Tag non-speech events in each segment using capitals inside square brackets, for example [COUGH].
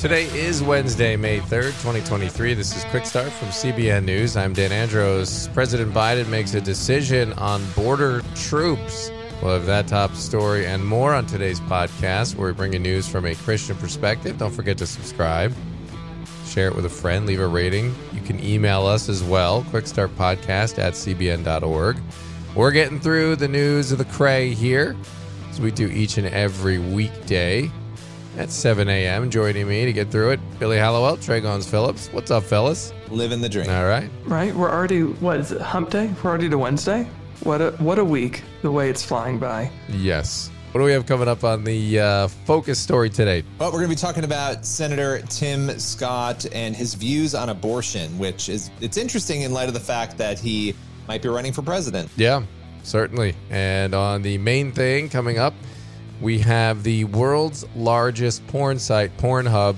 Today is Wednesday, May 3rd, 2023. This is Quick Start from CBN News. I'm Dan Andros. President Biden makes a decision on border troops. We'll have that top story and more on today's podcast, where we bring you news from a Christian perspective. Don't forget to subscribe, share it with a friend, leave a rating. You can email us as well, quickstartpodcast at cbn.org. We're getting through the news of the cray here, as we do each and every weekday at 7 a.m. Joining me to get through it, Billy Hallowell, Tré Goins-Phillips. What's up, fellas? Living the dream. All right. Right? We're already what is it? Hump day? We're already to Wednesday. What a what a week! The way it's flying by. Yes. What do we have coming up on the uh, focus story today? Well, we're going to be talking about Senator Tim Scott and his views on abortion, which is it's interesting in light of the fact that he might be running for president. Yeah, certainly. And on the main thing coming up, we have the world's largest porn site, Pornhub.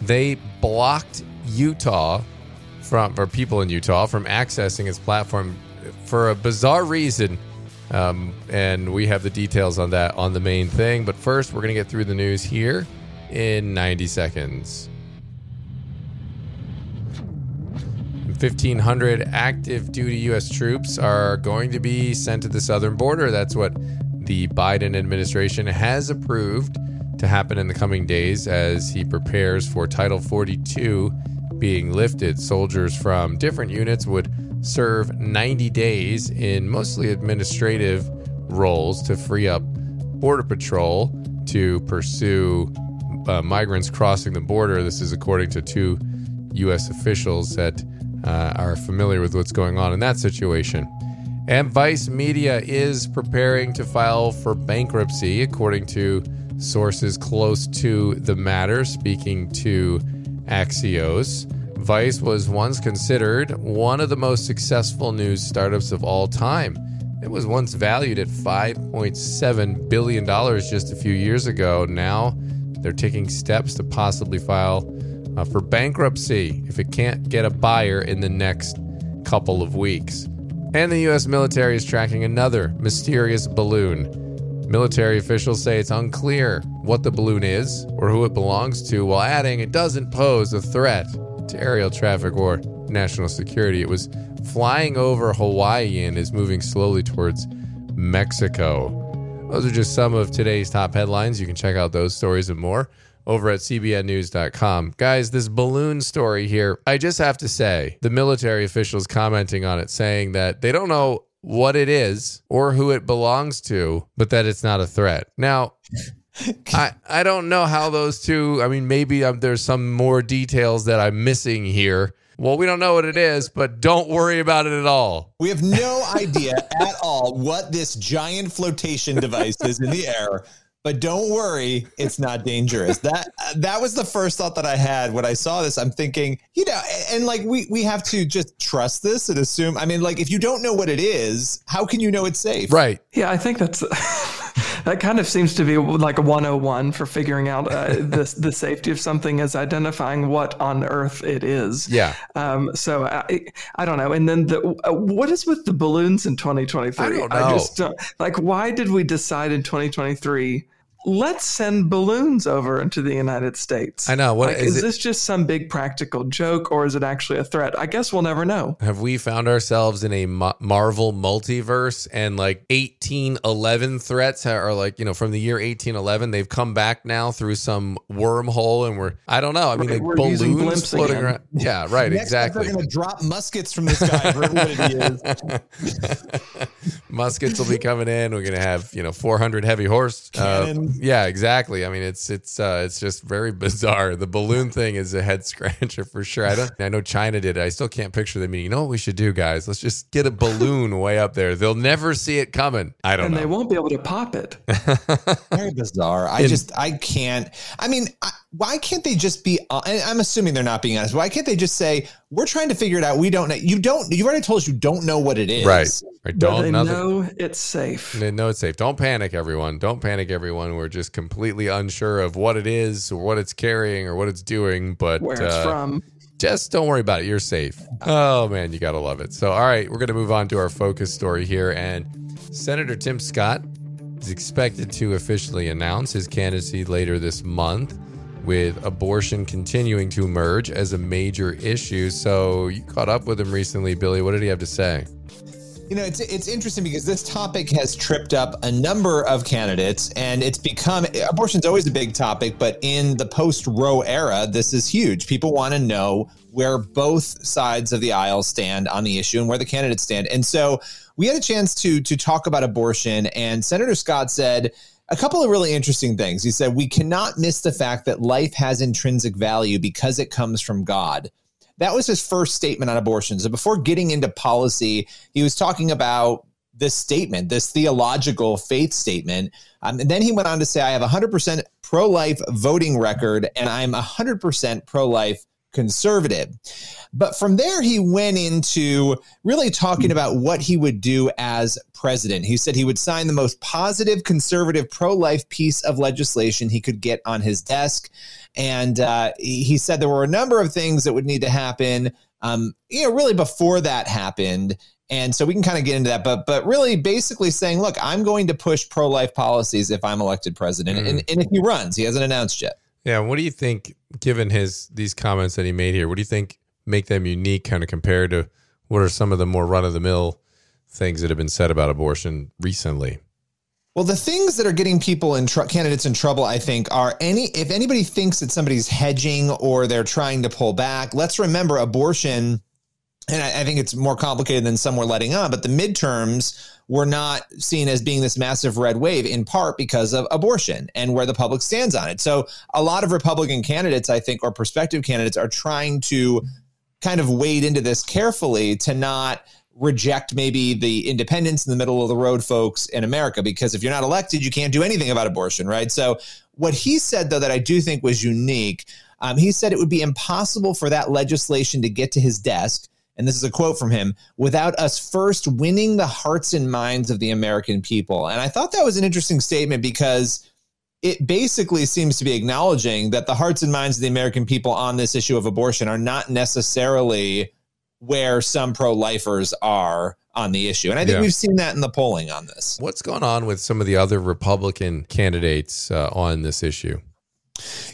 They blocked Utah from, or people in Utah, from accessing its platform for a bizarre reason. Um, and we have the details on that on the main thing. But first, we're going to get through the news here in 90 seconds. 1,500 active duty U.S. troops are going to be sent to the southern border. That's what the Biden administration has approved to happen in the coming days as he prepares for Title 42 being lifted. Soldiers from different units would serve 90 days in mostly administrative roles to free up Border Patrol to pursue uh, migrants crossing the border. This is according to two U.S. officials that uh, are familiar with what's going on in that situation. And Vice Media is preparing to file for bankruptcy, according to sources close to the matter, speaking to Axios. Vice was once considered one of the most successful news startups of all time. It was once valued at $5.7 billion just a few years ago. Now they're taking steps to possibly file uh, for bankruptcy if it can't get a buyer in the next couple of weeks. And the U.S. military is tracking another mysterious balloon. Military officials say it's unclear what the balloon is or who it belongs to, while adding it doesn't pose a threat to aerial traffic or national security. It was flying over Hawaii and is moving slowly towards Mexico. Those are just some of today's top headlines. You can check out those stories and more over at cbnnews.com. Guys, this balloon story here, I just have to say, the military officials commenting on it saying that they don't know what it is or who it belongs to, but that it's not a threat. Now, [LAUGHS] I I don't know how those two, I mean maybe um, there's some more details that I'm missing here. Well, we don't know what it is, but don't worry about it at all. We have no idea at all what this giant flotation device is in the air but don't worry it's not dangerous. [LAUGHS] That that was the first thought that i had when i saw this. I'm thinking you know and like we we have to just trust this and assume i mean like if you don't know what it is how can you know it's safe? Right. Yeah, I think that's [LAUGHS] that kind of seems to be like a 101 for figuring out uh, the the safety of something is identifying what on earth it is. Yeah. Um, so I, I don't know. And then the uh, what is with the balloons in 2023? I don't know. just don't, like why did we decide in 2023? Let's send balloons over into the United States. I know. What Like, is is it- this just some big practical joke, or is it actually a threat? I guess we'll never know. Have we found ourselves in a Ma- Marvel multiverse and like 1811 threats are like, you know, from the year 1811, they've come back now through some wormhole and we're, I don't know. I mean, Right, like balloons floating again. around. Yeah, right. Next up, exactly. they're going to drop muskets from the sky for everybody to use Muskets will be coming in. We're going to have, you know, 400 heavy horse. Uh, Cannon. yeah, exactly. I mean, it's, it's, uh, it's just very [LAUGHS] bizarre. The balloon thing is a head [LAUGHS] scratcher for sure. I don't, I know China did it. I still can't picture them. You know what we should do, guys? Let's just get a balloon [LAUGHS] way up there. They'll never see it coming. I don't And know. they won't be able to pop it. very bizarre i just i can't i mean I, why can't they just be uh, and i'm assuming they're not being honest why can't they just say we're trying to figure it out we don't know you don't you've already told us you don't know what it is Right. Right. Don't they nothing. know it's safe. They know it's safe. Don't panic, everyone. Don't panic, everyone. We're just completely unsure of what it is or what it's carrying or what it's doing. But Where it's uh, from. just don't worry about it. You're safe. Oh man, you gotta love it. So, all right, we're gonna move on to our focus story here. And Senator Tim Scott is expected to officially announce his candidacy later this month. with abortion continuing to emerge as a major issue. So you caught up with him recently, Billy. What did he have to say? You know, it's it's interesting because this topic has tripped up a number of candidates, and it's become abortion's always a big topic, but in the post Roe era, this is huge. People want to know where both sides of the aisle stand on the issue and where the candidates stand. And so we had a chance to to talk about abortion, and Senator Scott said a couple of really interesting things. He said we cannot miss the fact that life has intrinsic value because it comes from God. That was his first statement on abortion. So before getting into policy, he was talking about this statement, this theological faith statement. Um, and then he went on to say, I have a 100% pro life voting record and I'm 100% pro life conservative. But from there, he went into really talking about what he would do as president. He said he would sign the most positive, conservative, pro life piece of legislation he could get on his desk. And uh, he said there were a number of things that would need to happen, um, you know, really before that happened. And so we can kind of get into that, but but really basically saying, look, I'm going to push pro life policies if I'm elected president. Mm. And, and if he runs, he hasn't announced yet. Yeah. What do you think, given his these comments that he made here, what do you think make them unique kind of compared to what are some of the more run of the mill things that have been said about abortion recently? Well, the things that are getting people in tr- candidates in trouble, I think, are any if anybody thinks that somebody's hedging or they're trying to pull back. Let's remember abortion, and I, I think it's more complicated than some were letting on. But the midterms were not seen as being this massive red wave, in part because of abortion and where the public stands on it. So, a lot of Republican candidates, I think, or prospective candidates, are trying to kind of wade into this carefully to not reject maybe the independents in the middle of the road folks in America because if you're not elected, you can't do anything about abortion, right? So, what he said, though, that I do think was unique, um, he said it would be impossible for that legislation to get to his desk. And this is a quote from him without us first winning the hearts and minds of the American people. And I thought that was an interesting statement because it basically seems to be acknowledging that the hearts and minds of the American people on this issue of abortion are not necessarily where some pro lifers are on the issue. And I think yeah. we've seen that in the polling on this. What's going on with some of the other Republican candidates uh, on this issue?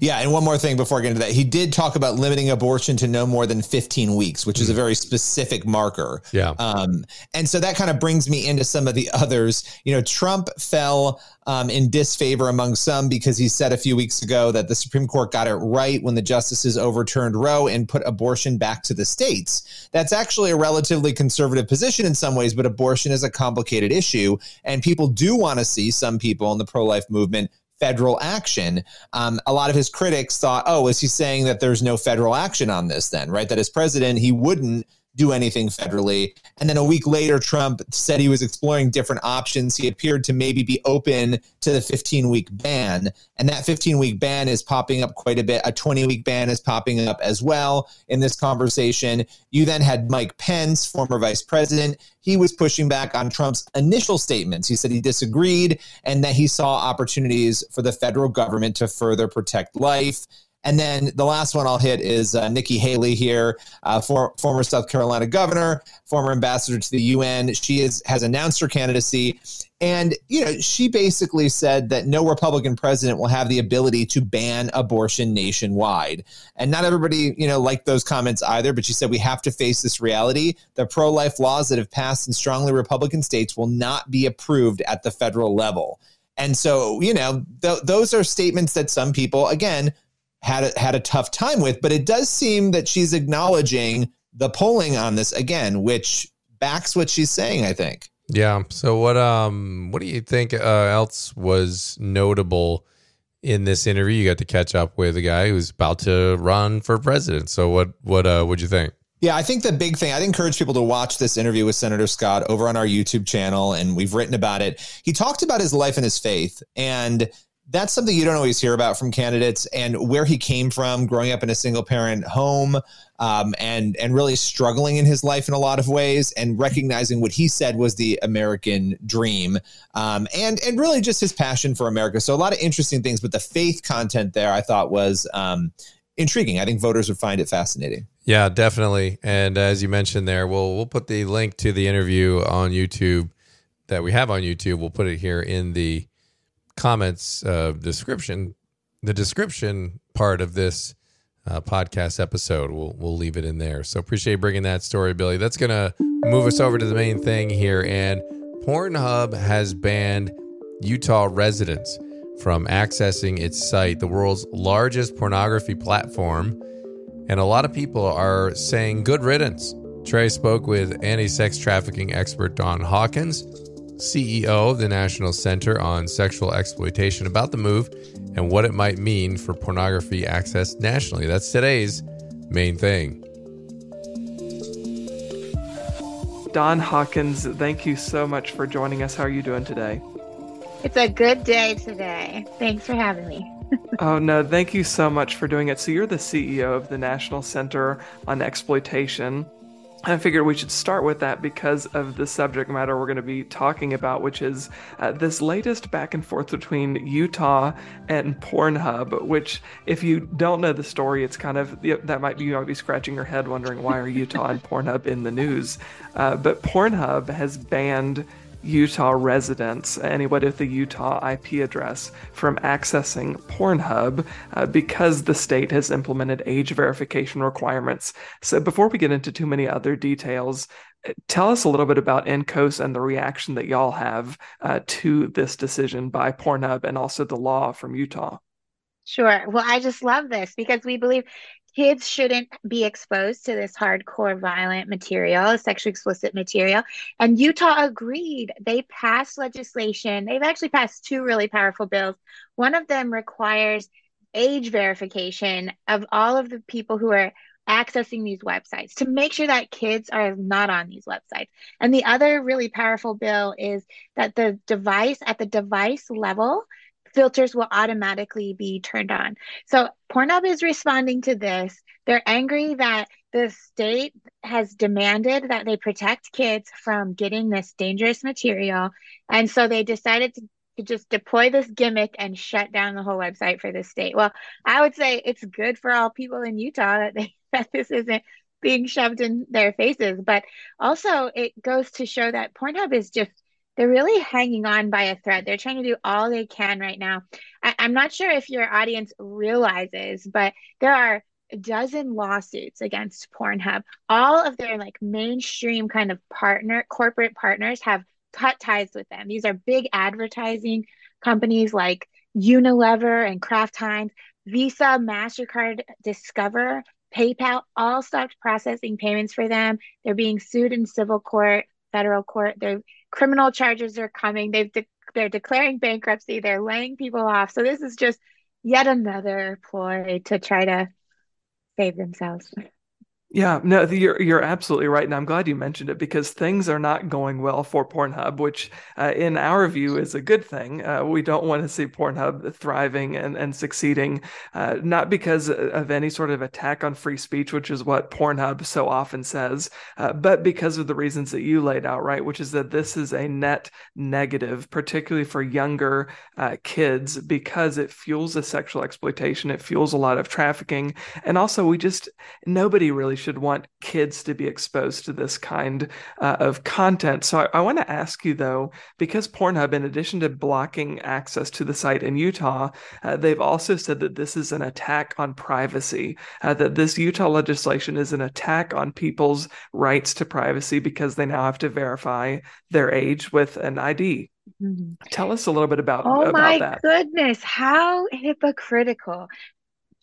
Yeah, and one more thing before I get into that. He did talk about limiting abortion to no more than 15 weeks, which is a hmm. very specific marker. Yeah. Um, and so that kind of brings me into some of the others. You know, Trump fell um, in disfavor among some because he said a few weeks ago that the Supreme Court got it right when the justices overturned Roe and put abortion back to the states. That's actually a relatively conservative position in some ways, but abortion is a complicated issue. And people do want to see some people in the pro life movement federal action. Um, a lot of his critics thought, oh, is he saying that there's no federal action on this then, right? That as president, he wouldn't do anything federally. And then a week later, Trump said he was exploring different options. He appeared to maybe be open to the 15 week ban. And that 15 week ban is popping up quite a bit. A 20 week ban is popping up as well in this conversation. You then had Mike Pence, former vice president. He was pushing back on Trump's initial statements. He said he disagreed and that he saw opportunities for the federal government to further protect life. And then the last one I'll hit is uh, Nikki Haley here, uh, for, former South Carolina governor, former ambassador to the UN. She is, has announced her candidacy. And, you know, she basically said that no Republican president will have the ability to ban abortion nationwide. And not everybody, you know, liked those comments either, but she said we have to face this reality. The pro life laws that have passed in strongly Republican states will not be approved at the federal level. And so, you know, th- those are statements that some people, again, had a, had a tough time with. But it does seem that she's acknowledging the polling on this again, which backs what she's saying. I think. Yeah. So what um what do you think uh, else was notable in this interview? You got to catch up with a guy who's about to run for president. So what what uh what'd you think? Yeah, I think the big thing, I'd encourage people to watch this interview with Senator Scott over on our YouTube channel, and we've written about it. He talked about his life and his faith. And that's something you don't always hear about from candidates and where he came from growing up in a single parent home um, and and really struggling in his life in a lot of ways and recognizing what he said was the American dream um, and and really just his passion for America. So a lot of interesting things but the faith content there I thought was um, intriguing. I think voters would find it fascinating. Yeah definitely. And as you mentioned there we'll we'll put the link to the interview on YouTube that we have on YouTube. We'll put it here in the comments uh, description the description part of this uh, podcast episode. We'll we'll leave it in there. So appreciate bringing that story, Billy. That's gonna move us over to the main thing here. And Pornhub has banned Utah residents from accessing its site, the world's largest pornography platform. And a lot of people are saying good riddance. Trey spoke with anti sex trafficking expert Dawn Hawkins, CEO of the National Center on Sexual Exploitation, about the move and what it might mean for pornography access nationally. That's today's main thing. Dawn Hawkins, thank you so much for joining us. How are you doing today? It's a good day today. Thanks for having me. [LAUGHS] oh, no, thank you so much for doing it. So, you're the CEO of the National Center on Exploitation. I figured we should start with that because of the subject matter we're going to be talking about, which is uh, this latest back and forth between Utah and Pornhub. Which, if you don't know the story, it's kind of that might be you might be scratching your head wondering why are Utah and Pornhub in the news. Uh, but Pornhub has banned Utah residents, anyone with a Utah IP address, from accessing Pornhub uh, because the state has implemented age verification requirements. So, before we get into too many other details, uh, tell us a little bit about NCOSE and the reaction that y'all have uh, to this decision by Pornhub and also the law from Utah. Sure. Well, I just love this because we believe kids shouldn't be exposed to this hardcore violent material, sexually explicit material. And Utah agreed. They passed legislation. They've actually passed two really powerful bills. One of them requires age verification of all of the people who are accessing these websites to make sure that kids are not on these websites. And the other really powerful bill is that the device at the device level filters will automatically be turned on. So Pornhub is responding to this. They're angry that the state has demanded that they protect kids from getting this dangerous material. And so they decided to, to just deploy this gimmick and shut down the whole website for the state. Well, I would say it's good for all people in Utah that they [LAUGHS] that this isn't being shoved in their faces. But also it goes to show that Pornhub is just they're really hanging on by a thread. They're trying to do all they can right now. I, am not sure if your audience realizes, but there are a dozen lawsuits against Pornhub. All of their like mainstream kind of partner corporate partners have cut ties with them. These are big advertising companies like Unilever and Kraft Heinz, Visa, MasterCard, Discover, PayPal all stopped processing payments for them. They're being sued in civil court, federal court. They're criminal charges are coming. They've de- they're declaring bankruptcy. They're laying people off. So this is just yet another ploy to try to save themselves. Yeah, no, you're you're absolutely right, and I'm glad you mentioned it because things are not going well for Pornhub, which, uh, in our view, is a good thing. Uh, we don't want to see Pornhub thriving and and succeeding, uh, not because of any sort of attack on free speech, which is what Pornhub so often says, uh, but because of the reasons that you laid out, right? Which is that this is a net negative, particularly for younger uh, kids, because it fuels a sexual exploitation, it fuels a lot of trafficking, and also we just nobody really should want kids to be exposed to this kind uh, of content. So I, I want to ask you though, because Pornhub, in addition to blocking access to the site in Utah, uh, they've also said that this is an attack on privacy, uh, that this Utah legislation is an attack on people's rights to privacy because they now have to verify their age with an ID. Mm-hmm. Tell us a little bit about, oh about my that. goodness, how hypocritical.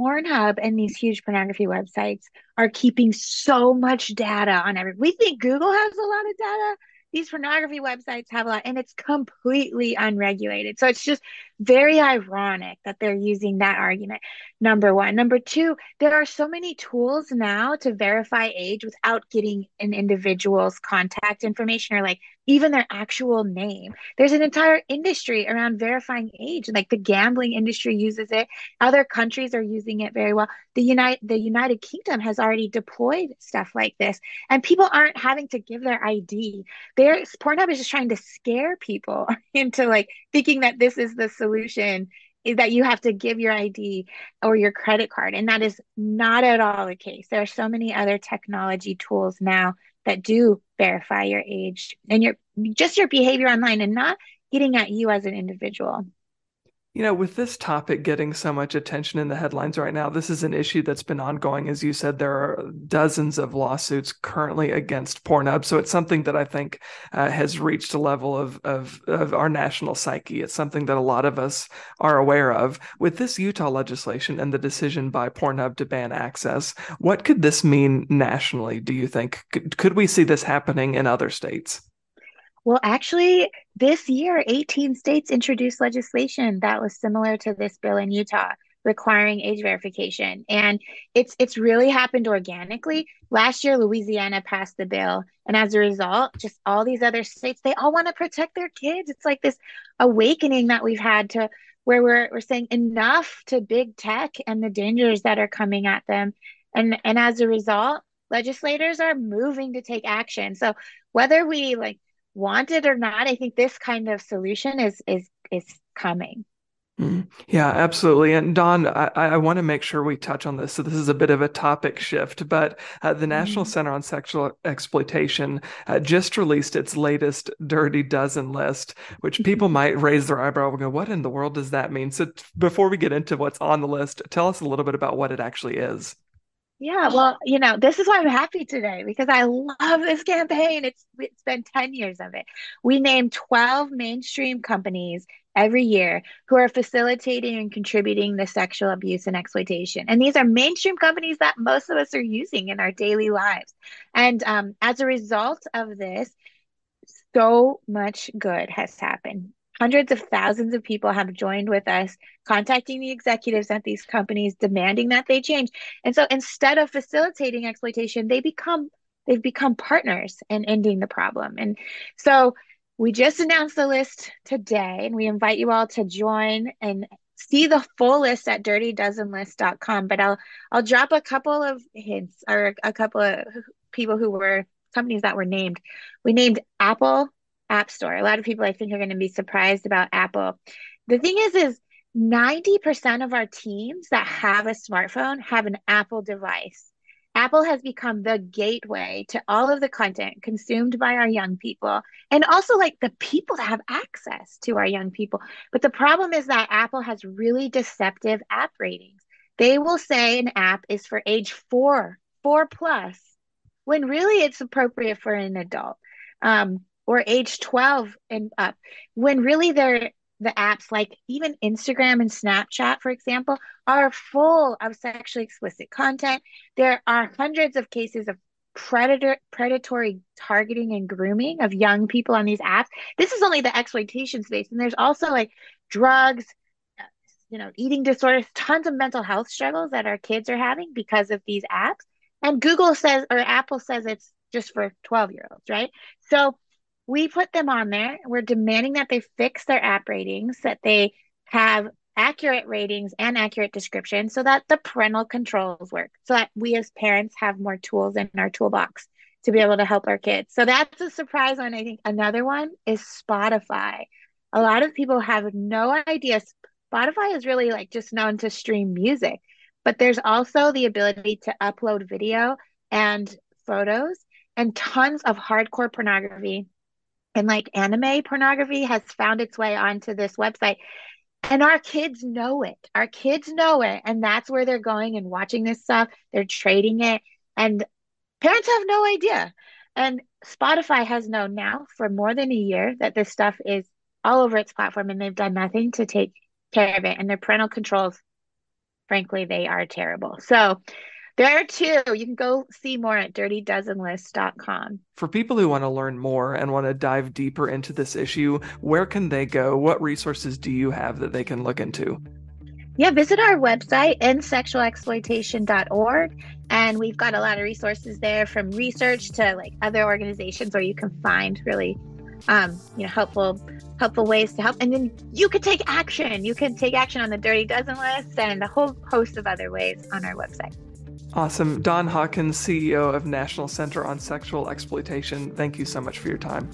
Pornhub and these huge pornography websites are keeping so much data on every. We think Google has a lot of data. These pornography websites have a lot, and it's completely unregulated. So it's just very ironic that they're using that argument. Number one. Number two, there are so many tools now to verify age without getting an individual's contact information or like even their actual name. There's an entire industry around verifying age. Like the gambling industry uses it. Other countries are using it very well. The United the United Kingdom has already deployed stuff like this. And people aren't having to give their ID. Their Pornhub is just trying to scare people [LAUGHS] into like thinking that this is the solution that you have to give your ID or your credit card. And that is not at all the case. There are so many other technology tools now that do verify your age and your just your behavior online and not getting at you as an individual. You know, with this topic getting so much attention in the headlines right now, this is an issue that's been ongoing. As you said, there are dozens of lawsuits currently against Pornhub. So it's something that I think uh, has reached a level of, of, of our national psyche. It's something that a lot of us are aware of. With this Utah legislation and the decision by Pornhub to ban access, what could this mean nationally, do you think? Could, could we see this happening in other states? Well, actually, this year, 18 states introduced legislation that was similar to this bill in Utah requiring age verification. And it's it's really happened organically. Last year louisiana passed the bill. And as a result just all these other states they all want to protect their kids. It's like this awakening that we've had to where we're, we're saying enough to big tech and the dangers that are coming at them. And and as a result legislators are moving to take action. So whether we like want it or not, I think this kind of solution is is is coming. Mm, yeah, absolutely. And Dawn, I, I want to make sure we touch on this. So this is a bit of a topic shift, but uh, the National mm. Center on Sexual Exploitation uh, just released its latest Dirty Dozen list, which people might raise their eyebrow and go, "What in the world does that mean?" So before we get into what's on the list, tell us a little bit about what it actually is. Yeah, well, you know, this is why I'm happy today because I love this campaign. It's it's been 10 years of it. We name 12 mainstream companies every year who are facilitating and contributing to sexual abuse and exploitation. And these are mainstream companies that most of us are using in our daily lives. And um, as a result of this, so much good has happened. Hundreds of thousands of people have joined with us, contacting the executives at these companies, demanding that they change. And so instead of facilitating exploitation, they become they've become partners in ending the problem. And so we just announced the list today, and we invite you all to join and see the full list at dirtydozenlist.com. But I'll I'll drop a couple of hints or a couple of people who were companies that were named. We named Apple App Store. A lot of people I think are going to be surprised about Apple. The thing is is 90% of our teams that have a smartphone have an Apple device. Apple has become the gateway to all of the content consumed by our young people and also like the people that have access to our young people. But the problem is that Apple has really deceptive app ratings. They will say an app is for age four, four plus, when really it's appropriate for an adult. Um, or age 12 and up when really they're the apps like even Instagram and Snapchat, for example, are full of sexually explicit content. There are hundreds of cases of predator predatory targeting and grooming of young people on these apps. This is only the exploitation space, and there's also like drugs, uh, you know, eating disorders, tons of mental health struggles that our kids are having because of these apps. And Google says or Apple says it's just for 12 year olds, right? So we put them on there. We're demanding that they fix their app ratings, that they have accurate ratings and accurate descriptions so that the parental controls work, so that we as parents have more tools in our toolbox to be able to help our kids. So that's a surprise one. I think another one is Spotify. A lot of people have no idea. Spotify is really like just known to stream music, but there's also the ability to upload video and photos and tons of hardcore pornography and like anime pornography has found its way onto this website. And our kids know it. Our kids know it. And that's where they're going and watching this stuff. They're trading it. And parents have no idea. And spotify has known now for more than a year that this stuff is all over its platform and they've done nothing to take care of it. And their parental controls frankly they are terrible. So there are two. You can go see more at dirtydozenlist.com. For people who want to learn more and want to dive deeper into this issue, where can they go? What resources do you have that they can look into? Yeah, visit our website, endsexualexploitation.org. And we've got a lot of resources there from research to like other organizations where you can find really um, you know, helpful helpful ways to help. And then you could take action. You can take action on the Dirty Dozen list and a whole host of other ways on our website. Awesome. Dawn Hawkins, CEO of National Center on Sexual Exploitation, thank you so much for your time.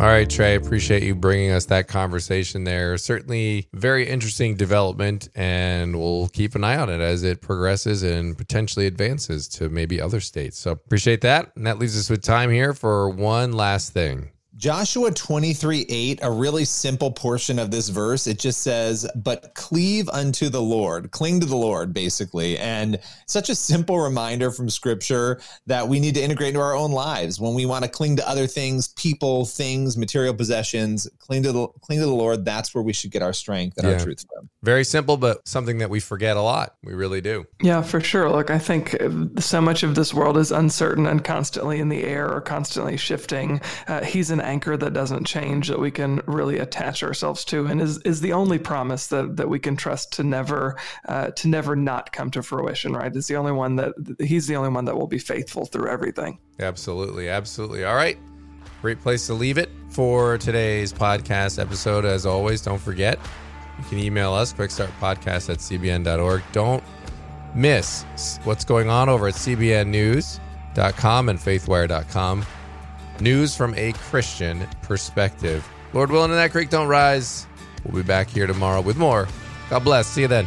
All right, Trey, appreciate you bringing us that conversation there. Certainly very interesting development, and we'll keep an eye on it as it progresses and potentially advances to maybe other states. So appreciate that. And that leaves us with time here for one last thing. Joshua 23 8, a really simple portion of this verse, it just says, But cleave unto the Lord, cling to the Lord, basically. And such a simple reminder from scripture that we need to integrate into our own lives. When we want to cling to other things, people, things, material possessions, cling to the, cling to the Lord, that's where we should get our strength and Yeah. our truth from. Very simple, but something that we forget a lot. We really do. Yeah, for sure. Look, I think uh, so much of this world is uncertain and constantly in the air or constantly shifting. Uh, he's an anchor that doesn't change that we can really attach ourselves to, and is is the only promise that that we can trust to never uh, to never not come to fruition. Right? Is the only one that he's the only one that will be faithful through everything. Absolutely. Absolutely. All right. Great place to leave it for today's podcast episode. As always, don't forget, you can email us, quickstartpodcast at cbn.org. Don't miss what's going on over at cbnnews.com and faithwire.com. News from a Christian perspective. Lord willing, and that creek don't rise. We'll be back here tomorrow with more. God bless. See you then.